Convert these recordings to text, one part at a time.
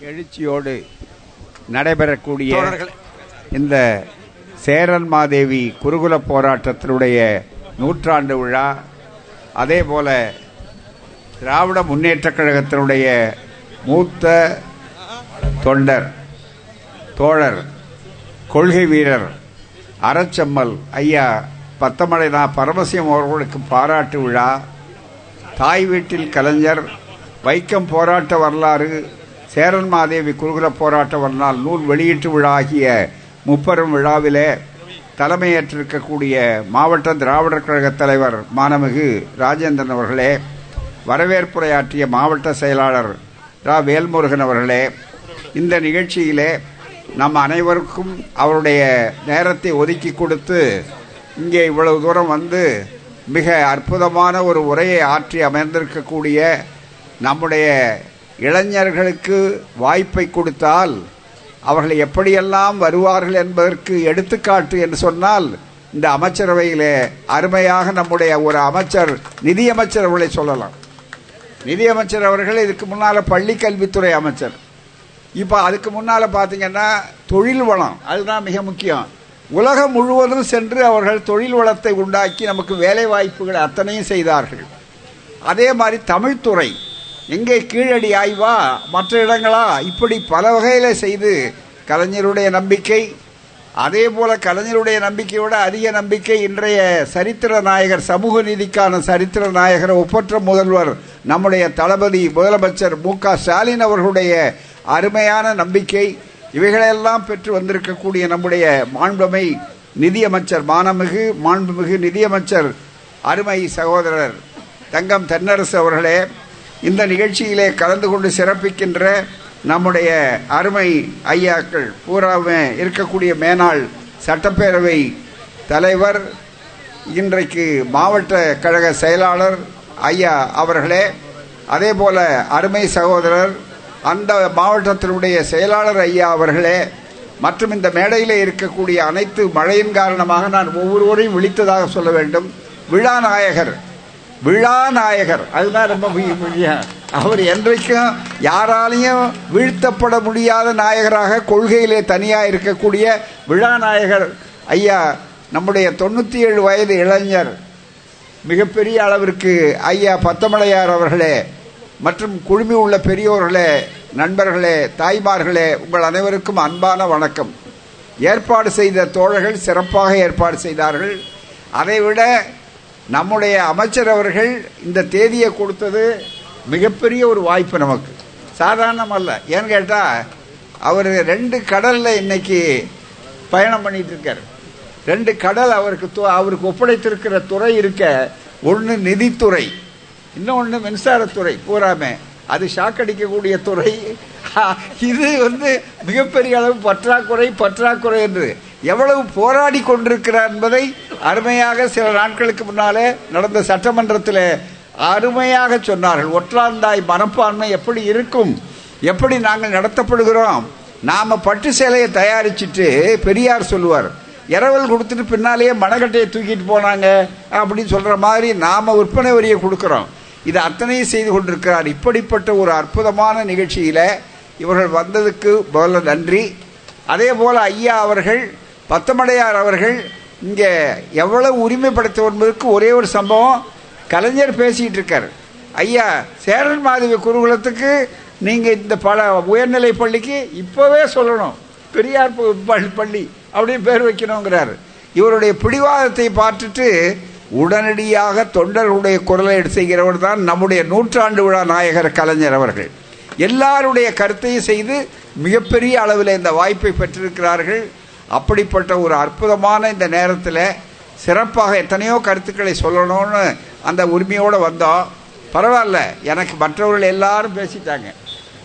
எழுச்சியோடு நடைபெறக்கூடிய. இந்த சேரன் மாதேவி குருகுல போராட்டத்தினுடைய நூற்றாண்டு விழா அதே போல திராவிட முன்னேற்றக் கழகத்தினுடைய மூத்த தொண்டர் தோழர் கொள்கை வீரர் அறச்சம்மல் ஐயா பத்தமடைநா பரமசிவம் அவர்களுக்கு பாராட்டு விழா தாய் வீட்டில் கலைஞர் வைக்கம் போராட்ட வரலாறு சேரன் மாதேவி குருகுல போராட்ட வரலால் நூல் வெளியீட்டு விழா ஆகிய முப்பெரும் விழாவிலே தலைமையேற்றிருக்கக்கூடிய மாவட்ட திராவிடர் கழக தலைவர் மானமிகு ராஜேந்திரன் அவர்களே வரவேற்புரையாற்றிய மாவட்ட செயலாளர் ரா. வேல்முருகன் அவர்களே இந்த நிகழ்ச்சியிலே நம் அனைவருக்கும் அவருடைய நேரத்தை ஒதுக்கி கொடுத்து இங்கே இவ்வளவு தூரம் வந்து மிக அற்புதமான ஒரு உரையை ஆற்றி அமர்ந்திருக்கக்கூடிய நம்முடைய இளைஞர்களுக்கு வாய்ப்பை கொடுத்தால் அவர்கள் எப்படியெல்லாம் வருவார்கள் என்பதற்கு எடுத்துக்காட்டு என்று சொன்னால் இந்த அமைச்சரவையிலே அருமையாக நம்முடைய ஒரு அமைச்சர் நிதியமைச்சர் அவர்களை சொல்லலாம். நிதியமைச்சர் அவர்கள் இதுக்கு முன்னால் பள்ளி கல்வித்துறை அமைச்சர். இப்போ அதுக்கு முன்னால் பார்த்தீங்கன்னா தொழில் வளம் அதுதான் மிக முக்கியம். உலகம் முழுவதும் சென்று அவர்கள் தொழில் வளத்தை உண்டாக்கி நமக்கு வேலை வாய்ப்புகள் அத்தனையும் செய்தார்கள். அதே மாதிரி தமிழ்துறை எங்கே கீழடி ஆய்வா மற்ற இடங்களா? இப்படி பல வகையில் செய்து கலைஞருடைய நம்பிக்கை அதே போல கலைஞருடைய நம்பிக்கையோட அதிக நம்பிக்கை இன்றைய சரித்திர நாயகர் சமூக நீதிக்கான சரித்திர நாயகர் ஒப்பற்ற முதல்வர் நம்முடைய தளபதி முதலமைச்சர் மு க ஸ்டாலின் அவர்களுடைய அருமையான நம்பிக்கை. இவைகளெல்லாம் பெற்று வந்திருக்கக்கூடிய நம்முடைய மாண்புமை நிதியமைச்சர் மானமிகு மாண்புமிகு நிதியமைச்சர் அருமை சகோதரர் தங்கம் தென்னரசு அவர்களே இந்த நிகழ்ச்சியிலே கலந்து கொண்டு சிறப்பிக்கின்ற நம்முடைய அருமை ஐயாக்கள் பூராவே இருக்கக்கூடிய மேனாள் சட்டப்பேரவை தலைவர் இன்றைக்கு மாவட்ட கழக செயலாளர் ஐயா அவர்களே அதே போல அருமை சகோதரர் அந்த மாவட்டத்தினுடைய செயலாளர் ஐயா அவர்களே மற்றும் இந்த மேடையில் இருக்கக்கூடிய அனைத்து மழையின் காரணமாக நான் ஒவ்வொருவரையும் விழித்ததாக சொல்ல வேண்டும். விழா நாயகர் விழாநாயகர் அதுதான் ரொம்ப அவர் என்றைக்கும் யாராலையும் வீழ்த்தப்பட முடியாத நாயகராக கொள்கையிலே தனியாக இருக்கக்கூடிய விழாநாயகர் ஐயா நம்முடைய தொண்ணூற்றி ஏழு வயது இளைஞர் மிகப்பெரிய அளவிற்கு ஐயா பத்தமலையார் அவர்களே மற்றும் குழுமி உள்ள பெரியோர்களே நண்பர்களே தாய்மார்களே உங்கள் அனைவருக்கும் அன்பான வணக்கம். ஏற்பாடு செய்த தோழர்கள் சிறப்பாக ஏற்பாடு செய்தார்கள். அதைவிட நம்முடைய அமைச்சர் அவர்கள் இந்த தேதியை கொடுத்தது மிகப்பெரிய ஒரு வாய்ப்பு நமக்கு. சாதாரணம் அல்ல ஏன்னு கேட்டால் அவர் ரெண்டு கடலில் இன்னைக்கு பயணம் பண்ணிட்டு இருக்கார். ரெண்டு கடல் அவருக்கு து- அவருக்கு ஒப்படைத்திருக்கிற துறை இருக்க ஒன்று நிதித்துறை இன்னொன்று மின்சாரத்துறை பூராமே அது ஷாக் அடிக்கக்கூடிய துறை. இது வந்து மிகப்பெரிய அளவு பற்றாக்குறை பற்றாக்குறை என்று. எவ்வளவு போராடி கொண்டிருக்கிறார் என்பதை அருமையாக சில நாட்களுக்கு முன்னாலே நடந்த சட்டமன்றத்தில் அருமையாக சொன்னார்கள். ஒற்றாந்தாய் மனப்பான்மை எப்படி இருக்கும்? எப்படி நாங்கள் நடத்தப்படுகிறோம்? நாம பட்டு சேலையை தயாரிச்சிட்டு பெரியார் சொல்லுவார் இரவல் கொடுத்துட்டு பின்னாலேயே மணக்கட்டையை தூக்கிட்டு போனாங்க அப்படின்னு சொல்ற மாதிரி நாம விற்பனை வரியை கொடுக்குறோம். இது அத்தனையும் செய்து கொண்டிருக்கிறார். இப்படிப்பட்ட ஒரு அற்புதமான நிகழ்ச்சியில இவர்கள் வந்ததுக்கு முதல்ல நன்றி. அதே போல ஐயா அவர்கள் பத்தமடையார் அவர்கள் இங்கே எவ்வளவு உரிமைப்படுத்த என்பதற்கு ஒரே ஒரு சம்பவம் கலைஞர் பேசிகிட்டு இருக்கார். ஐயா சேரன் மாதவி குருகுலத்துக்கு நீங்கள் இந்த பல உயர்நிலை பள்ளிக்கு இப்போவே சொல்லணும். பெரியார் பள்ளி அப்படின்னு பேர் வைக்கணுங்கிறாரு. இவருடைய பிடிவாதத்தை பார்த்துட்டு உடனடியாக தொண்டர்களுடைய குரலை எடுத்து செய்கிறவர் தான் நம்முடைய நூற்றாண்டு விழா நாயகர் கலைஞர் அவர்கள். எல்லாருடைய கருத்தையும் செய்து மிகப்பெரிய அளவில் இந்த வாய்ப்பை பெற்றிருக்கிறார்கள். அப்படிப்பட்ட ஒரு அற்புதமான இந்த நேரத்தில் சிறப்பாக எத்தனையோ கருத்துக்களை சொல்லணும்னு அந்த உரிமையோடு வந்தோம் பரவாயில்ல. எனக்கு மற்றவர்கள் எல்லாரும் பேசிட்டாங்க.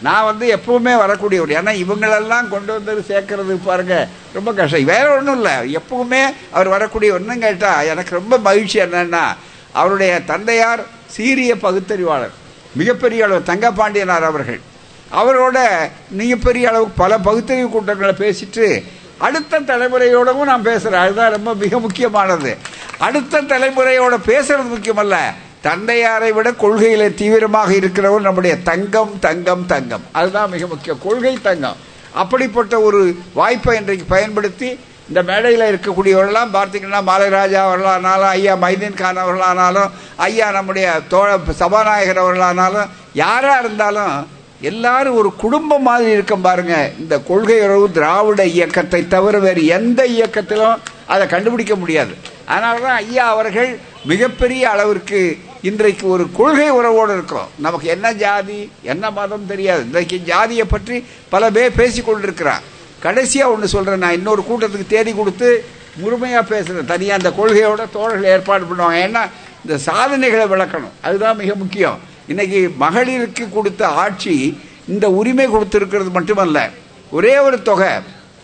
நான் வந்து எப்பவுமே வரக்கூடியவர் ஏன்னா இவங்களெல்லாம் கொண்டு வந்து சேர்க்கறது பாருங்க ரொம்ப கஷ்டம். வேற ஒன்றும் இல்லை. எப்பவுமே அவர் வரக்கூடிய கேட்டால் எனக்கு ரொம்ப மகிழ்ச்சி என்னன்னா அவருடைய தந்தையார் சீரிய பகுத்தறிவாளர் மிகப்பெரிய அளவு தங்கபாண்டியனார் அவர்கள். அவரோட மிகப்பெரிய அளவுக்கு பல பகுத்தறிவு கூட்டங்களை பேசிட்டு அடுத்த தலைமுறையோடவும் நான் பேசுகிறேன் அதுதான் ரொம்ப மிக முக்கியமானது. அடுத்த தலைமுறையோட பேசுறது முக்கியமல்ல. தந்தையாரை விட கொள்கையில தீவிரமாக இருக்கிறவர் நம்முடைய தங்கம் தங்கம் தங்கம். அதுதான் மிக முக்கியம். கொள்கை தங்கம். அப்படிப்பட்ட ஒரு வாய்ப்பை இன்றைக்கு பயன்படுத்தி இந்த மேடையில் இருக்கக்கூடியவர்கள்லாம் பார்த்தீங்கன்னா மாலைராஜா அவர்களானாலும் ஐயா மைதீன் கான் அவர்களானாலும் ஐயா நம்முடைய தோழ சபாநாயகர் அவர்களானாலும் யாராக இருந்தாலும் எல்லாரும் ஒரு குடும்பம் மாதிரி இருக்கும் பாருங்க. இந்த கொள்கை உறவு திராவிட இயக்கத்தை தவிர வேறு எந்த இயக்கத்திலும் அதை கண்டுபிடிக்க முடியாது. அதனால தான் ஐயா அவர்கள் மிகப்பெரிய அளவிற்கு இன்றைக்கு ஒரு கொள்கை உறவோடு இருக்கிறோம். நமக்கு என்ன ஜாதி என்ன மதம் தெரியாது. இன்றைக்கு ஜாதியை பற்றி பல பேர் பேசி கொண்டிருக்கிறான் கடைசியாக ஒன்று சொல்கிறேன் நான் இன்னொரு கூட்டத்துக்கு தேடி கொடுத்து முழுமையாக பேசுகிறேன் தனியாக அந்த கொள்கையோட தோழர்கள் ஏற்பாடு பண்ணுவாங்க. ஏன்னா இந்த சாதனைகளை விளக்கணும். அதுதான் மிக முக்கியம். இன்னைக்கு மகளிருக்கு கொடுத்த ஆட்சி இந்த உரிமை கொடுத்துருக்கிறது மட்டுமல்ல. ஒரே ஒரு தொகை.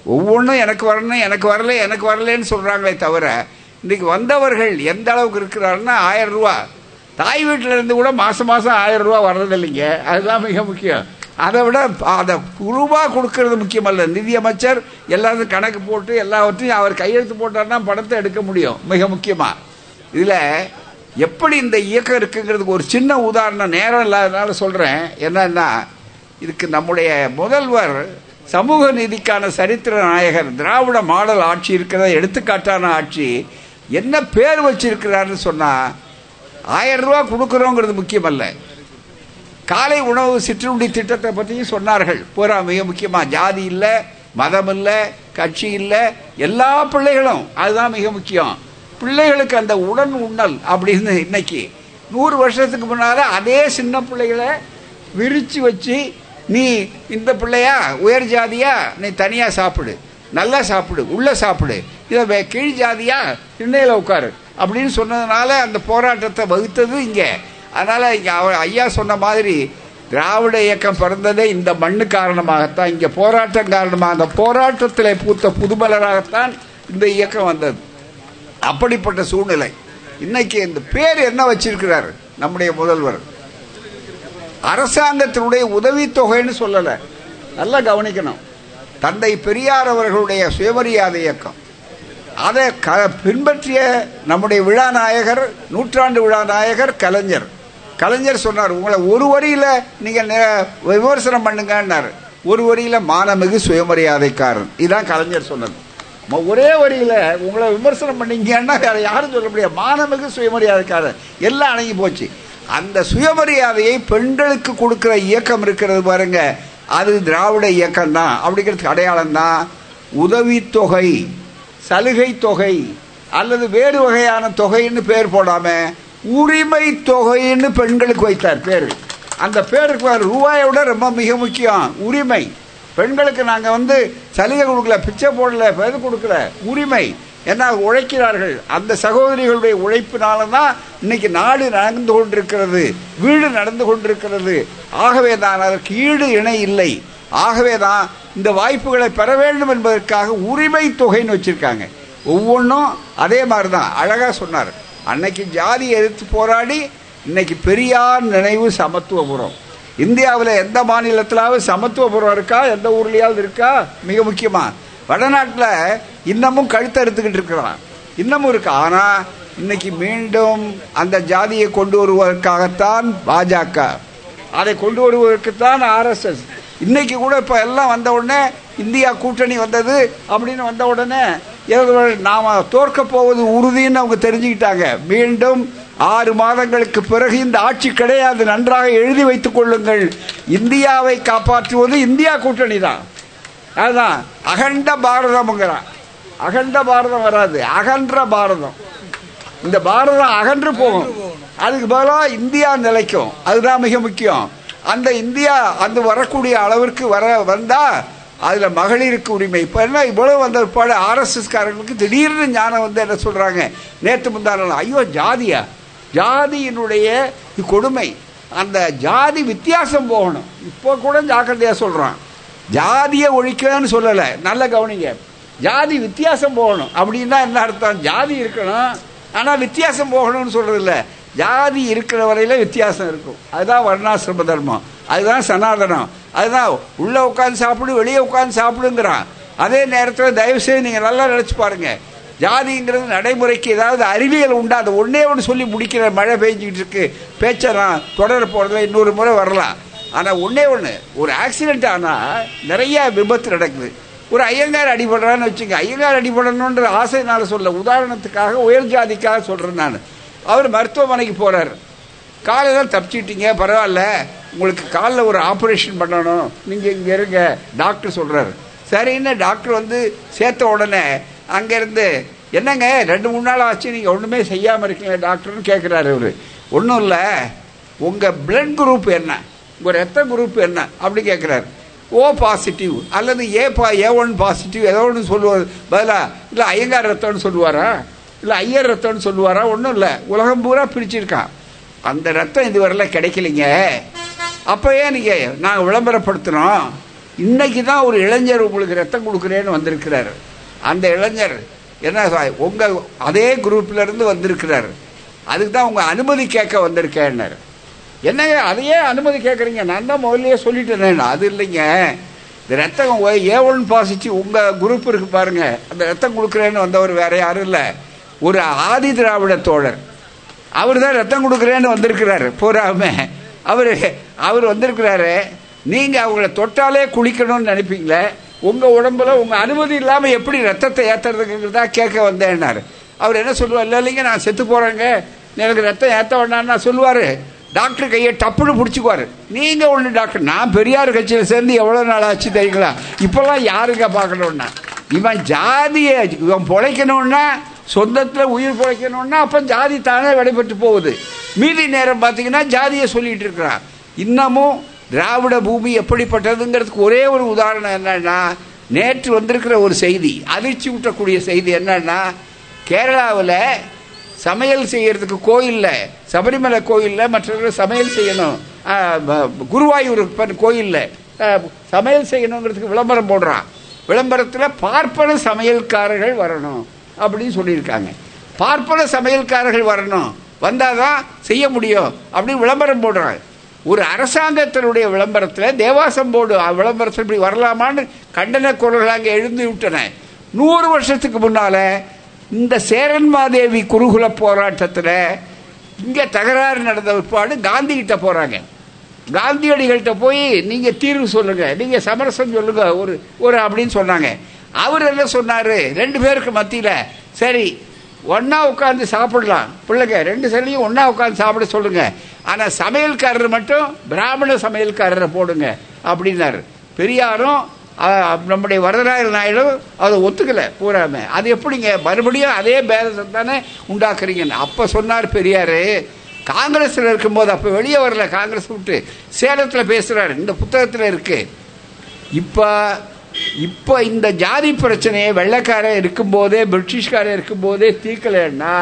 ஒவ்வொன்றும் எனக்கு வரணும் எனக்கு வரல எனக்கு வரலன்னு சொல்கிறாங்களே தவிர இன்றைக்கி வந்தவர்கள் எந்த அளவுக்கு இருக்கிறாருன்னா ஆயிரம் ரூபா. தாய் வீட்டில் இருந்து கூட மாதம் மாதம் ஆயிரம் ரூபா வர்றதில்லைங்க. அதுதான் மிக முக்கியம். அதை விட அதை ரூபா கொடுக்கறது முக்கியமல்ல. நிதியமைச்சர் எல்லாத்தையும் கணக்கு போட்டு எல்லாவற்றையும் அவர் கையெழுத்து போட்டார்னா பணத்தை எடுக்க முடியும். மிக முக்கியமாக இதில் எப்படி இந்த இயக்கம் இருக்குங்கிறதுக்கு ஒரு சின்ன உதாரணம் நேரம் இல்லாதனால சொல்கிறேன் என்னன்னா இதுக்கு நம்முடைய முதல்வர் சமூக நீதிக்கான சரித்திர நாயகர் திராவிட மாடல் ஆட்சி இருக்கிறத எடுத்துக்காட்டான ஆட்சி என்ன பேர் வச்சிருக்கிறாருன்னு சொன்னால் ஆயிரம் ரூபா கொடுக்குறோங்கிறது முக்கியமல்ல. காலை உணவு சிற்றுண்டி திட்டத்தை பற்றியும் சொன்னார்கள். பூரா மிக முக்கியமாக ஜாதி இல்லை மதம் இல்லை கட்சி இல்லை எல்லா பிள்ளைகளும். அதுதான் மிக முக்கியம். பிள்ளைகளுக்கு அந்த உடன் உண்ணல் அப்படின்னு இன்னைக்கு. நூறு வருஷத்துக்கு முன்னால் அதே சின்ன பிள்ளைகளை விரித்து வச்சு நீ இந்த பிள்ளையா? உயர் ஜாதியா? நீ தனியாக சாப்பிடு. நல்லா சாப்பிடு. உள்ளே சாப்பிடு. இதை கீழ் ஜாதியா? திண்ணையில் உட்காரு. அப்படின்னு சொன்னதுனால அந்த போராட்டத்தை வகுத்தது இங்கே. அதனால் இங்கே அவர் ஐயா சொன்ன மாதிரி திராவிட இயக்கம் பிறந்ததே இந்த மண்ணு காரணமாகத்தான். இங்கே போராட்டம் காரணமாக அந்த போராட்டத்தில் பூத்த புதுமலராகத்தான் இந்த இயக்கம் வந்தது. அப்படிப்பட்ட சூழ்நிலை. இன்னைக்கு இந்த பேர் என்ன வச்சிருக்கிறார்? நம்முடைய முதல்வர். அரசாங்கத்தினுடைய உதவித்தொகைன்னு சொல்லலை. நல்லா கவனிக்கணும். தந்தை பெரியார் அவர்களுடைய சுயமரியாதை இயக்கம். அதை க பின்பற்றிய நம்முடைய விழா நாயகர் நூற்றாண்டு விழா நாயகர் கலைஞர். கலைஞர் சொன்னார் உங்களை ஒரு வரியில் நீங்கள் விமர்சனம் பண்ணுங்கன்னார். ஒரு வரியில் மானமிகு சுயமரியாதைக்காரன். இதுதான் கலைஞர் சொன்னது. ஒரே வரியில் உங்களை விமர்சனம் பண்ணீங்கன்னா வேறு யாரும் சொல்ல முடியாது. மாணவனுக்கு சுயமரியாதைக்காரர். எல்லாம் அடங்கி போச்சு. அந்த சுயமரியாதையை பெண்களுக்கு கொடுக்குற இயக்கம் இருக்கிறது பாருங்க. அது திராவிட இயக்கம் தான். அப்படிங்கிறதுக்கு அடையாளம் தான். உதவித்தொகை சலுகை தொகை அல்லது வேறு வகையான தொகைன்னு பேர் போடாமல் உரிமை தொகைன்னு பெண்களுக்கு வைத்தார் பேர். அந்த பேருக்கு ரூபாயை விட ரொம்ப மிக முக்கியம். உரிமை. பெண்களுக்கு நாங்கள் வந்து சலுகை கொடுக்கல பிச்சை போடல எது கொடுக்கல. உரிமை. ஏன்னா உழைக்கிறார்கள்? அந்த சகோதரிகளுடைய உழைப்பினால தான் இன்னைக்கு நாடு நடந்து கொண்டிருக்கிறது வீடு நடந்து கொண்டிருக்கிறது. ஆகவே தான் அதற்கு ஈடு இணை இல்லை. ஆகவே தான் இந்த வாய்ப்புகளை பெற வேண்டும் என்பதற்காக உரிமை தொகைன்னு வச்சுருக்காங்க. ஒவ்வொன்றும் அதே மாதிரி தான் அழகாக சொன்னார். அன்னைக்கு ஜாதி எதிர்த்து போராடி இன்னைக்கு பெரியார் நினைவு சமத்துவபுரம். இந்தியாவில் எந்த மாநிலத்திலாவது சமத்துவபுரம் இருக்கா? எந்த ஊர்லேயாவது இருக்கா? மிக முக்கியமாக வடநாட்டில் இன்னமும் கழுத்தை எடுத்துக்கிட்டு இருக்கிறான். இன்னமும் இருக்கு? ஆனால் இன்னைக்கு மீண்டும் அந்த ஜாதியை கொண்டு வருவதற்காகத்தான் பாஜக. அதை கொண்டு வருவதற்குத்தான் ஆர்எஸ்எஸ் இன்னைக்கு கூட இப்போ எல்லாம் வந்த உடனே இந்தியா கூட்டணி வந்தது அப்படின்னு வந்த உடனே நாம தோற்க போவது உறுதின்னு அவங்க தெரிஞ்சுக்கிட்டாங்க. மீண்டும் ஆறு மாதங்களுக்கு பிறகு இந்த ஆட்சி கிடையாது நன்றாக எழுதி வைத்துக் கொள்ளுங்கள். இந்தியாவை காப்பாற்றுவது இந்தியா கூட்டணி தான் அதுதான் அகண்ட பாரதம்ங்கிறான் அகண்ட பாரதம் வராது அகன்ற பாரதம். இந்த பாரதம் அகன்று போகும். அதுக்கு பதிலாக இந்தியா நிலைக்கும். அதுதான் மிக முக்கியம். அந்த இந்தியா அந்த வரக்கூடிய அளவிற்கு வர வந்தா அதில் மகளிருக்கு உரிமை. இப்போ என்ன இவ்வளவு வந்த பாடு ஆர்எஸ்எஸ்காரங்களுக்கு திடீர்னு ஞானம் வந்து என்ன சொல்கிறாங்க நேற்று முந்தான ஐயோ ஜாதியா? ஜாதியினுடைய கொடுமை. அந்த ஜாதி வித்தியாசம் போகணும். இப்போ கூட ஜாக்கிரதையாக சொல்கிறான் ஜாதியை ஒழிக்கணும்னு சொல்லலை. நல்ல கவனிங்க. ஜாதி வித்தியாசம் போகணும். அப்படின்னா என்ன அர்த்தம்? ஜாதி இருக்கணும். ஆனால் வித்தியாசம் போகணும்னு சொல்கிறதில்ல இல்லை ஜாதி இருக்கிற வரையில வித்தியாசம் இருக்கும். அதுதான் வர்ணாசிரம தர்மம். அதுதான் சனாதனம். அதுதான் உள்ளே உட்காந்து சாப்பிடு வெளியே உட்காந்து சாப்பிடுங்கிறான். அதே நேரத்தில் தயவுசெய்து நீங்கள் நல்லா நினச்சி பாருங்கள் ஜாதிங்கிறது நடைமுறைக்கு ஏதாவது அறிவியல் உண்டா? அது ஒன்னே ஒன்று சொல்லி முடிக்கிற மழை பெஞ்சிக்கிட்டு இருக்கு. பேச்சை நான் தொடர போகிறதுல இன்னொரு முறை வரலாம். ஆனால் ஒன்றே ஒன்று ஒரு ஆக்சிடென்ட் ஆனால் நிறைய விபத்து நடக்குது. ஒரு ஐயங்கார் அடிபடுறான்னு வச்சுங்க. ஐயங்கார் அடிபடணுன்ற ஆசைனால சொல்ல உதாரணத்துக்காக உயர் ஜாதிக்காக சொல்கிறேன் நான். அவர் மருத்துவமனைக்கு போகிறார் காலையில் தப்பிச்சிட்டீங்க பரவாயில்ல. உங்களுக்கு காலில் ஒரு ஆப்ரேஷன் பண்ணணும். நீங்கள் இங்கே இருங்க. டாக்டர் சொல்கிறாரு சரின்னு டாக்டர் வந்து சேர்த்த உடனே அங்கேருந்து என்னங்க ரெண்டு மூணு நாள் ஆச்சு நீங்கள் ஒன்றுமே செய்யாமல் இருக்கீங்க டாக்டர்னு கேட்குறாரு அவர் ஒன்றும் இல்லை உங்கள் பிளட் குரூப் என்ன? உங்கள் ரத்த குரூப் என்ன? அப்படி கேட்குறாரு ஓ பாசிட்டிவ் அல்லது ஏ பா ஏ ஒன் பாசிட்டிவ் ஏதோ ஒன்று சொல்லுவார். பதிலா இல்லை ஐயங்கார் ரத்தம்னு சொல்லுவாரா? இல்லை ஐயர் ரத்தம்னு சொல்லுவாரா? ஒன்றும் இல்லை. உலகம் பூரா பிரிச்சிருக்கான். அந்த ரத்தம் இதுவரையில் கிடைக்கலைங்க. அப்போயே நீங்கள் நாங்கள் விளம்பரப்படுத்தினோம் இன்னைக்கு தான் ஒரு இளைஞர் உங்களுக்கு ரத்தம் கொடுக்குறேன்னு வந்திருக்கிறாரு. அந்த இளைஞர் என்ன உங்கள் அதே குரூப்ல இருந்து வந்திருக்கிறார். அதுக்கு தான் உங்கள் அனுமதி கேட்க வந்திருக்கேன்னாரு. என்னங்க அதையே அனுமதி கேட்குறீங்க? நான் தான் முதல்லையே சொல்லிட்டேன். அது இல்லைங்க. இந்த ரத்தம் ஏ பாசிச்சு உங்கள் குரூப் இருக்கு பாருங்க. அந்த ரத்தம் கொடுக்குறேன்னு வந்தவர் வேற யாரும் இல்லை. ஒரு ஆதி திராவிட தோழர். அவர் தான் ரத்தம் கொடுக்குறேன்னு வந்திருக்கிறாரு. போறாம அவர் அவர் வந்திருக்கிறாரு. நீங்கள் அவங்கள தொட்டாலே குளிக்கணும்னு நினைப்பீங்களே? உங்க உடம்புல உங்க அனுமதி இல்லாம எப்படி ரத்தத்தை ஏத்துறதுங்கிறதா கேட்க வந்தேன்னாரு. அவர் என்ன சொல்லுவார் இல்லை இல்லைங்க நான் செத்து போறேங்க. எனக்கு ரத்தம் ஏற்ற வேண்டாம்னா சொல்லுவார். டாக்டர் கையை டப்புன்னு பிடிச்சிக்குவார். நீங்கள் ஒன்று டாக்டர் நான் பெரியார் கட்சியில் சேர்ந்து எவ்வளோ நாள் ஆச்சு தெரியுங்களா? இப்போல்லாம் யாருங்க பார்க்கணுன்னா இவன் ஜாதியை இவன் பிழைக்கணும்னா சொந்தத்தில் உயிர் பிழைக்கணும்னா அப்போ ஜாதி தானே விடைபெற்று போகுது. மீதி நேரம் பார்த்தீங்கன்னா ஜாதியை சொல்லிகிட்டு இருக்கிறான் இன்னமும் திராவிட பூமி எப்படிப்பட்டதுங்கிறதுக்கு ஒரே ஒரு உதாரணம் என்னன்னா நேற்று வந்திருக்கிற ஒரு செய்தி அதிர்ச்சி ஊட்டக்கூடிய செய்தி என்னன்னா கேரளாவில் சமையல் செய்யறதுக்கு கோயிலில் சபரிமலை கோயிலில் மற்றவர்கள் சமையல் செய்யணும். குருவாயூர் கோயிலில் சமையல் செய்யணுங்கிறதுக்கு விளம்பரம் போடுறான் விளம்பரத்தில் பார்ப்பன சமையல்காரர்கள் வரணும் அப்படின்னு சொல்லியிருக்காங்க. பார்ப்பன சமையல்காரர்கள் வரணும். வந்தால் தான் செய்ய முடியும் அப்படின்னு விளம்பரம் போடுறாங்க. ஒரு அரசாங்கத்தினுடைய விளம்பரத்தில் தேவாசம் போர்டு விளம்பரத்தில் இப்படி வரலாமான்னு கண்டன குரல்களாக அங்கே எழுந்து விட்டன. நூறு வருஷத்துக்கு முன்னால் இந்த சேரன்மாதேவி குருகுல போராட்டத்தில் இங்கே தகராறு நடந்த பிற்பாடு காந்தி கிட்ட போறாங்க. காந்தியடிகள்கிட்ட போய் நீங்கள் தீர்வு சொல்லுங்கள் நீங்கள் சமரசம் சொல்லுங்கள் ஒரு ஒரு அப்படின்னு சொன்னாங்க. அவர் என்ன சொன்னார்? ரெண்டு பேருக்கு மத்தியில் சரி ஒன்னா உட்காந்து சாப்பிடலாம். பிள்ளைங்க ரெண்டு சைட்லையும் ஒன்னா உட்காந்து சாப்பிட சொல்லுங்க. ஆனா சமையல்காரர் மட்டும் பிராமண சமையல்காரரை போடுங்க அப்படின்னாரு. பெரியாரும் நம்முடைய வரதராஜ நாயுடு அதை ஒத்துக்கல பூராம. அது எப்படிங்க? மறுபடியும் அதே பேதத்தை தானே உண்டாக்குறீங்கன்னு. அப்ப சொன்னார் பெரியாரு காங்கிரஸில் இருக்கும்போது அப்போ வெளியே வரல காங்கிரஸ் விட்டு. சேலத்தில் பேசுகிறாரு இந்த புத்தகத்தில் இருக்கு. இப்போ இப்போ இந்த ஜாதி பிரச்சனையை வெள்ளைக்காரன் இருக்கும்போதே பிரிட்டிஷ்காரன் இருக்கும்போதே தீர்க்கலைன்னா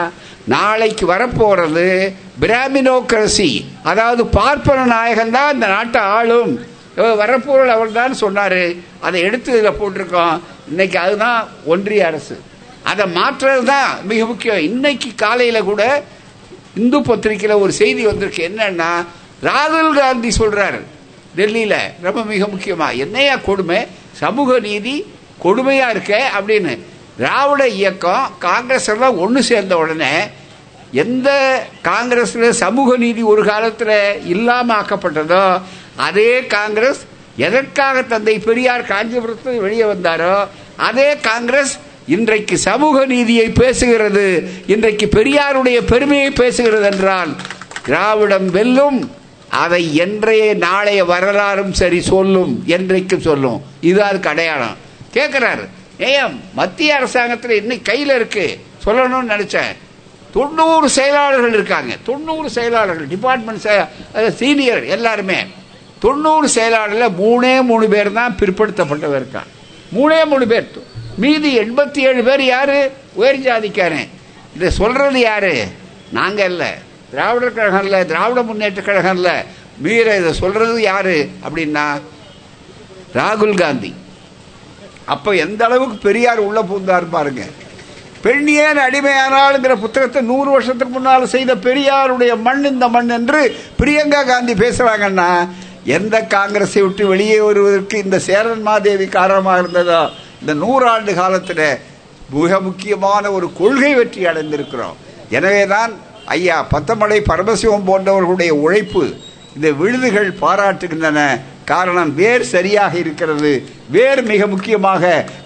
நாளைக்கு வரப்போகிறது பிராமினோக்ரசி அதாவது பார்ப்பன நாயகன் தான் இந்த நாட்டை ஆளும். வரப்போர்கள் அவர் தான் சொன்னாரு. அதை எடுத்து இதில் போட்டிருக்கோம். இன்னைக்கு அதுதான் ஒன்றிய அரசு. அதை மாற்றுறது தான் மிக முக்கியம். இன்னைக்கு காலையில் கூட இந்து பத்திரிகையில் ஒரு செய்தி வந்திருக்கு. என்னன்னா ராகுல் காந்தி சொல்றாரு. டெல்லியில் ரொம்ப மிக முக்கியமா. என்னையா கொடுமை? சமூக நீதி கொடுமையா இருக்க அப்படின்னு. திராவிட இயக்கம் காங்கிரஸ் எல்லாம் ஒன்று சேர்ந்த உடனே எந்த காங்கிரஸ்ல சமூக நீதி ஒரு காலத்தில் இல்லாம ஆக்கப்பட்டதோ அதே காங்கிரஸ் எதற்காக தந்தை பெரியார் காஞ்சிபுரத்தில் வெளியே வந்தாரோ அதே காங்கிரஸ் இன்றைக்கு சமூக நீதியை பேசுகிறது இன்றைக்கு பெரியாருடைய பெருமையை பேசுகிறது என்றால் திராவிடம் வெல்லும் அதை என்றைய நாளைய வரலாறும் சரி சொல்லும் என்றைக்கும் சொல்லும். இது அதுக்கு அடையாளம். கேட்கிறாரு ஏன் மத்திய அரசாங்கத்தில் இன்னைக்கு கையில் இருக்கு. சொல்லணும்னு நினைச்சேன். தொண்ணூறு செயலாளர்கள் இருக்காங்க. தொண்ணூறு செயலாளர்கள் டிபார்ட்மெண்ட் சீனியர் எல்லாருமே. தொண்ணூறு செயலாளர்ல மூணே மூணு பேர் தான் பிற்படுத்தப்பட்டவர் இருக்காங்க. மூணே மூணு பேர். மீதி எண்பத்தி ஏழு பேர் யாரு? உயர் ஜாதிக்காரன். இதை சொல்றது யாரு? நாங்கள் இல்லை. திராவிடர் கழகம் இல்லை திராவிட முன்னேற்ற கழகம் இல்லை மீற இதை சொல்றது யாரு அப்படின்னா ராகுல் காந்தி. அப்போ எந்த அளவுக்கு பெரியார் உள்ள பூந்தார் பாருங்க. பெண்ணியேன் அடிமையானாளுங்கிற புத்தகத்தை நூறு வருஷத்துக்கு முன்னால் செய்த பெரியாருடைய மண் இந்த மண் என்று பிரியங்கா காந்தி பேசுறாங்கன்னா எந்த காங்கிரஸை விட்டு வெளியே வருவதற்கு இந்த சேரன் மாதேவி காரணமாக இருந்ததோ இந்த நூறாண்டு காலத்தில் மிக முக்கியமான ஒரு கொள்கை வெற்றி அடைந்திருக்கிறோம். எனவே தான் ஐயா பத்தமடை பரமசிவம் போன்றவர்களுடைய உழைப்பு இந்த விழுதுகள் பாராட்டுகின்றன. காரணம் வேர் சரியாக இருக்கிறது. வேர் மிக முக்கியமாக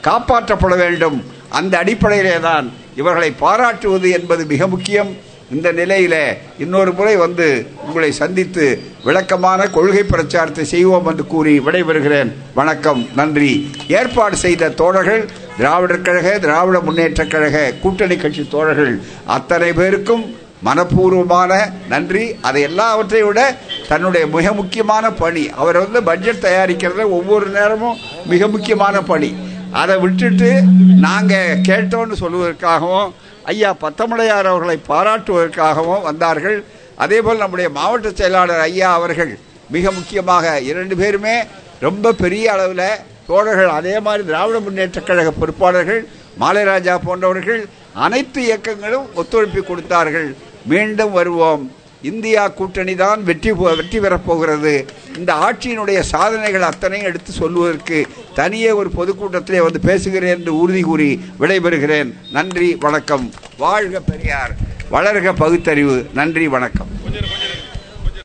காப்பாற்றப்பட வேண்டும். அந்த அடிப்படையிலே தான் இவர்களை பாராட்டுவது என்பது மிக முக்கியம். இந்த நிலையில இன்னொரு முறை வந்து உங்களை சந்தித்து விளக்கமான கொள்கை பிரச்சாரத்தை செய்வோம் என்று கூறி விடைபெறுகிறேன். வணக்கம் நன்றி. ஏற்பாடு செய்த தோழர்கள் திராவிடர் கழக திராவிட முன்னேற்ற கழக கூட்டணி கட்சி தோழர்கள் அத்தனை பேருக்கும் மனப்பூர்வமான நன்றி. அதை எல்லாவற்றை விட தன்னுடைய மிக முக்கியமான பணி. அவர் வந்து பட்ஜெட் தயாரிக்கிறது ஒவ்வொரு நேரமும் மிக முக்கியமான பணி. அதை விட்டுட்டு நாங்கள் கேட்டோம்னு சொல்வதற்காகவும் ஐயா பத்தமடையார் அவர்களை பாராட்டுவதற்காகவும் வந்தார்கள். அதேபோல் நம்முடைய மாவட்ட செயலாளர் ஐயா அவர்கள் மிக முக்கியமாக இரண்டு பேருமே ரொம்ப பெரிய அளவில் தோழர்கள் அதே மாதிரி திராவிட முன்னேற்ற கழக பொறுப்பாளர்கள் மாலைராஜா போன்றவர்கள் அனைத்து இயக்கங்களும் ஒத்துழைப்பு கொடுத்தார்கள். மீண்டும் வருவோம். இந்தியா கூட்டணி தான் வெற்றி போ- வெற்றி பெறப் போகிறது. இந்த ஆட்சியினுடைய சாதனைகள் அத்தனையும் எடுத்து சொல்வதற்கு தனியே ஒரு பொதுக்கூட்டத்திலே வந்து பேசுகிறேன் என்று உறுதி கூறி விடைபெறுகிறேன். நன்றி வணக்கம். வாழ்க பெரியார். வளர்க பகுத்தறிவு. நன்றி வணக்கம்.